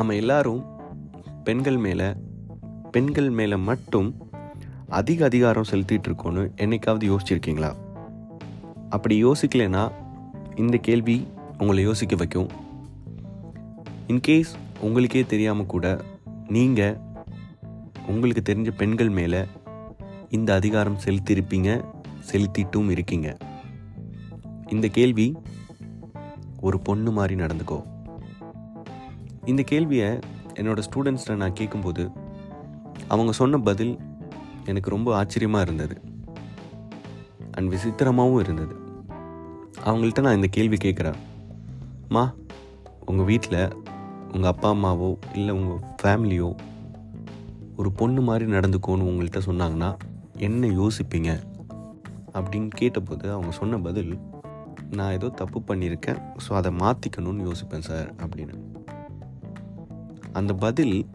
நாம் எல்லாரும் பெண்கள் மேலே பெண்கள் மேலே மட்டும் அதிக அதிகாரம் செலுத்திட்டு இருக்கோன்னு என்னைக்காவது யோசிச்சிருக்கீங்களா? அப்படி யோசிக்கலைன்னா இந்த கேள்வி உங்களை யோசிக்க வைக்கும். இன்கேஸ் உங்களுக்கே தெரியாமல் கூட நீங்கள் உங்களுக்கு தெரிஞ்ச பெண்கள் மேலே இந்த அதிகாரம் செலுத்தியிருப்பீங்க செலுத்திட்டும் இருக்கீங்க. இந்த கேள்வி ஒரு பொண்ணு மாதிரி நடந்துக்கோ. இந்த கேள்வியை என்னோடய ஸ்டூடெண்ட்ஸில் நான் கேட்கும்போது அவங்க சொன்ன பதில் எனக்கு ரொம்ப ஆச்சரியமாக இருந்தது. அண்ட் விசித்திரமாகவும் இருந்தது. அவங்கள்ட்ட நான் இந்த கேள்வி கேட்குறேன் மா உங்கள் வீட்டில் உங்கள் அப்பா அம்மாவோ இல்லை உங்கள் ஃபேமிலியோ ஒரு பொண்ணு மாதிரி நடந்துக்கோன்னு உங்கள்கிட்ட சொன்னாங்கன்னா என்ன யோசிப்பீங்க? அப்படின்னு கேட்டபோது அவங்க சொன்ன பதில் நான் ஏதோ தப்பு பண்ணியிருக்கேன் ஸோ அதை மாற்றிக்கணும்னு யோசிப்பேன் சார் அப்படின்னு. அந்த பதில்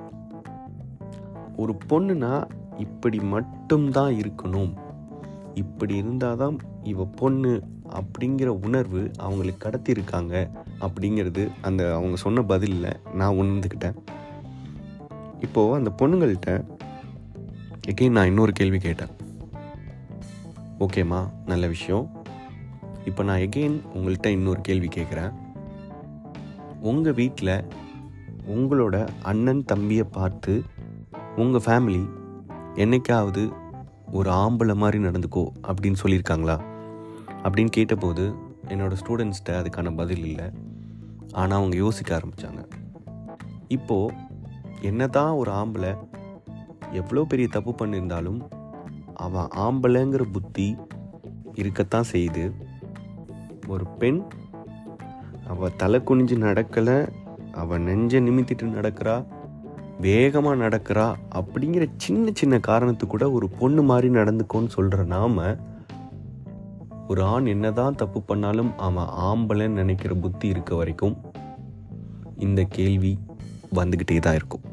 ஒரு பொண்ணுனா இப்படி மட்டும்தான் இருக்கணும். இப்படி இருந்தால் தான் இவ பொண்ணு அப்படிங்கிற உணர்வு அவங்களுக்கு கடத்தியிருக்காங்க அப்படிங்கிறது அந்த அவங்க சொன்ன பதிலில் நான் உணர்ந்துக்கிட்டேன் இப்போது அந்த பொண்ணுங்கள்கிட்ட எகெயின் நான் இன்னொரு கேள்வி கேட்டேன். ஓகேம்மா நல்ல விஷயம். இப்போ நான் எகெயின் உங்கள்கிட்ட இன்னொரு கேள்வி கேட்குறேன். உங்கள் வீட்டில் உங்களோட அண்ணன் தம்பியை பார்த்து உங்கள் ஃபேமிலி என்னைக்காவது ஒரு ஆம்பளை மாதிரி நடந்துக்கோ அப்படின்னு சொல்லியிருக்காங்களா? அப்படின்னு கேட்டபோது என்னோடய ஸ்டூடெண்ட்ஸ்கிட்ட அதுக்கான பதில் இல்லை. ஆனால் அவங்க யோசிக்க ஆரம்பித்தாங்க இப்போது என்ன தான் ஒரு ஆம்பளை எவ்வளோ பெரிய தப்பு பண்ணியிருந்தாலும் அவன் ஆம்பளைங்கிற புத்தி இருக்கத்தான் செய்யுது. ஒரு பெண் அவள் தலை குனிஞ்சு நடக்கலை அவள் நெஞ்சை நிமித்திட்டு நடக்கிறா வேகமாக நடக்கிறா அப்படிங்கிற சின்ன சின்ன காரணத்து கூட ஒரு பொண்ணு மாதிரி நடந்துக்கோன்னு சொல்கிற நாம ஒரு ஆண் என்னதான் தப்பு பண்ணாலும் அவன் ஆம்பளைன்னு நினைக்கிற புத்தி இருக்க வரைக்கும் இந்த கேள்வி வந்துக்கிட்டே தான் இருக்கும்.